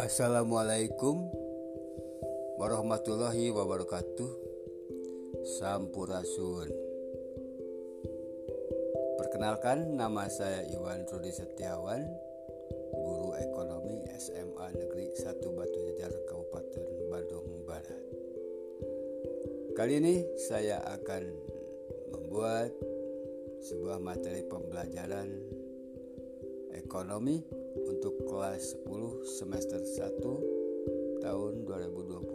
Assalamualaikum warahmatullahi wabarakatuh. Sampurasun. Perkenalkan nama saya Iwan Rudi Setiawan Guru Ekonomi SMA Negeri 1 Batu Jajar Kabupaten Bandung Barat. Kali ini saya akan membuat sebuah materi pembelajaran ekonomi untuk kelas 10 semester 1 tahun 2020-2021.